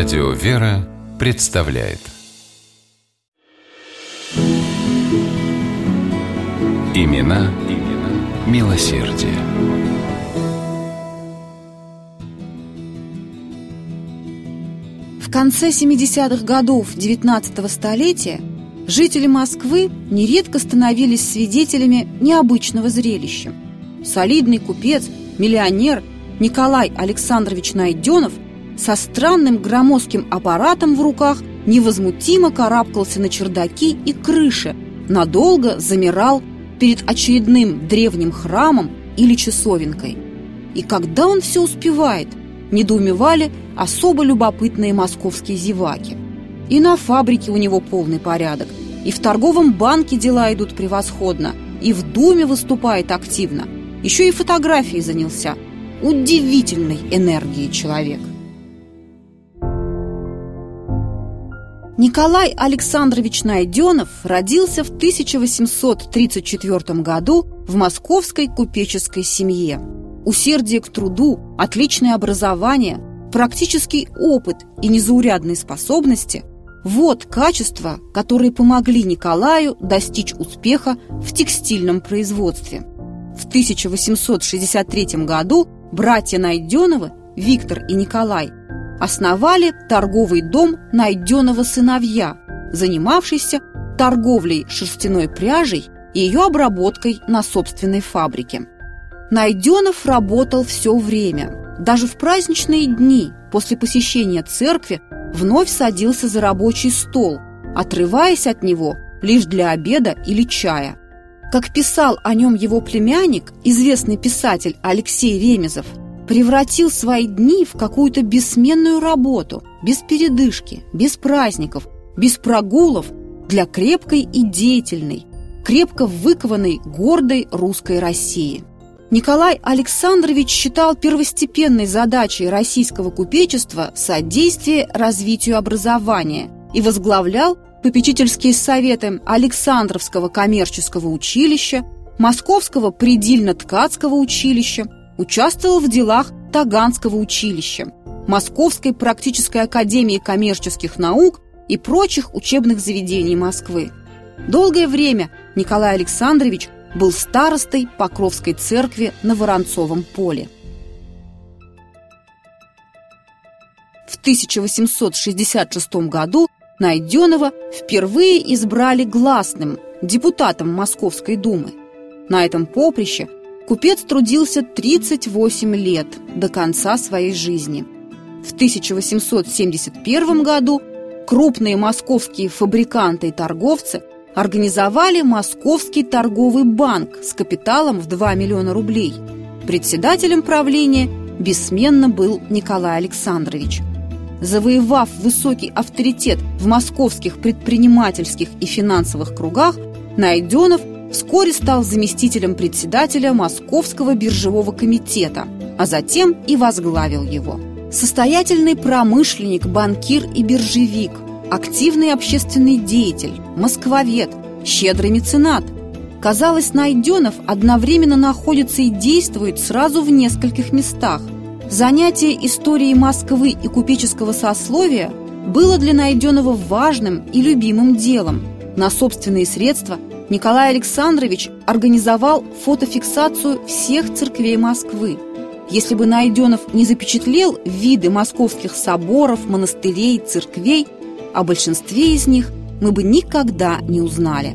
Радио «Вера» представляет Имена, имена милосердие. В конце 70-х годов 19-го столетия жители Москвы нередко становились свидетелями необычного зрелища. Солидный купец, миллионер Николай Александрович Найденов со странным громоздким аппаратом в руках невозмутимо карабкался на чердаки и крыши, надолго замирал перед очередным древним храмом или часовенкой. И когда он все успевает, недоумевали особо любопытные московские зеваки. И на фабрике у него полный порядок, и в торговом банке дела идут превосходно, и в Думе выступает активно, еще и фотографией занялся. Удивительной энергии человек. Николай Александрович Найденов родился в 1834 году в московской купеческой семье. Усердие к труду, отличное образование, практический опыт и незаурядные способности – вот качества, которые помогли Николаю достичь успеха в текстильном производстве. В 1863 году братья Найденовы, Виктор и Николай, основали торговый дом Найденова сыновья, занимавшийся торговлей шерстяной пряжей и ее обработкой на собственной фабрике. Найденов работал все время. Даже в праздничные дни после посещения церкви вновь садился за рабочий стол, отрываясь от него лишь для обеда или чая. Как писал о нем его племянник, известный писатель Алексей Ремезов, превратил свои дни в какую-то бессменную работу, без передышки, без праздников, без прогулов для крепкой и деятельной, крепко выкованной, гордой русской России. Николай Александрович считал первостепенной задачей российского купечества содействие развитию образования и возглавлял попечительские советы Александровского коммерческого училища, Московского предельно-ткацкого училища, участвовал в делах Таганского училища, Московской практической академии коммерческих наук и прочих учебных заведений Москвы. Долгое время Николай Александрович был старостой Покровской церкви на Воронцовом поле. В 1866 году Найденова впервые избрали гласным депутатом Московской думы. На этом поприще купец трудился 38 лет до конца своей жизни. В 1871 году крупные московские фабриканты и торговцы организовали Московский торговый банк с капиталом в 2 миллиона рублей. Председателем правления бессменно был Николай Александрович – завоевав высокий авторитет в московских предпринимательских и финансовых кругах, Найденов вскоре стал заместителем председателя Московского биржевого комитета, а затем и возглавил его. Состоятельный промышленник, банкир и биржевик, активный общественный деятель, москвовед, щедрый меценат. Казалось, Найденов одновременно находится и действует сразу в нескольких местах – Занятие историей Москвы и купеческого сословия было для Найденова важным и любимым делом. На собственные средства Николай Александрович организовал фотофиксацию всех церквей Москвы. Если бы Найденов не запечатлел виды московских соборов, монастырей, церквей, о большинстве из них мы бы никогда не узнали.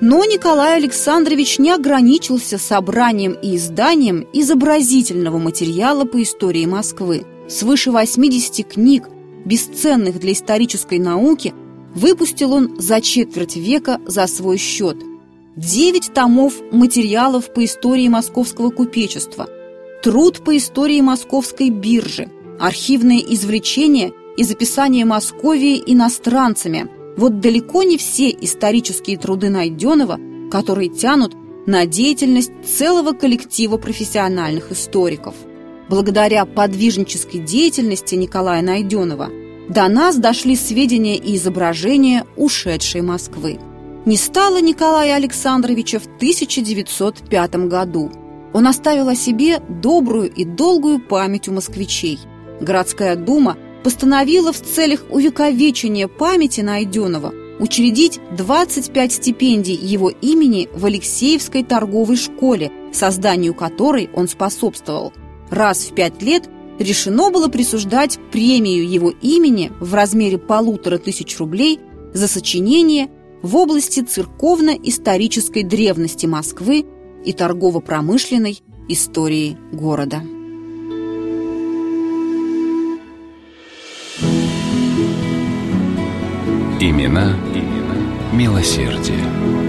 Но Николай Александрович не ограничился собранием и изданием изобразительного материала по истории Москвы. Свыше 80 книг, бесценных для исторической науки, выпустил он за четверть века за свой счет. Девять томов материалов по истории московского купечества, труд по истории московской биржи, архивные извлечения и записание Московии иностранцами – вот далеко не все исторические труды Найденова, которые тянут на деятельность целого коллектива профессиональных историков. Благодаря подвижнической деятельности Николая Найденова до нас дошли сведения и изображения ушедшей Москвы. Не стало Николая Александровича в 1905 году. Он оставил о себе добрую и долгую память у москвичей. Городская дума постановила в целях увековечения памяти найденного учредить 25 стипендий его имени в Алексеевской торговой школе, созданию которой он способствовал. Раз в пять лет решено было присуждать премию его имени в размере полутора тысяч рублей за сочинение в области церковно-исторической древности Москвы и торгово-промышленной истории города. Имена, имена милосердие.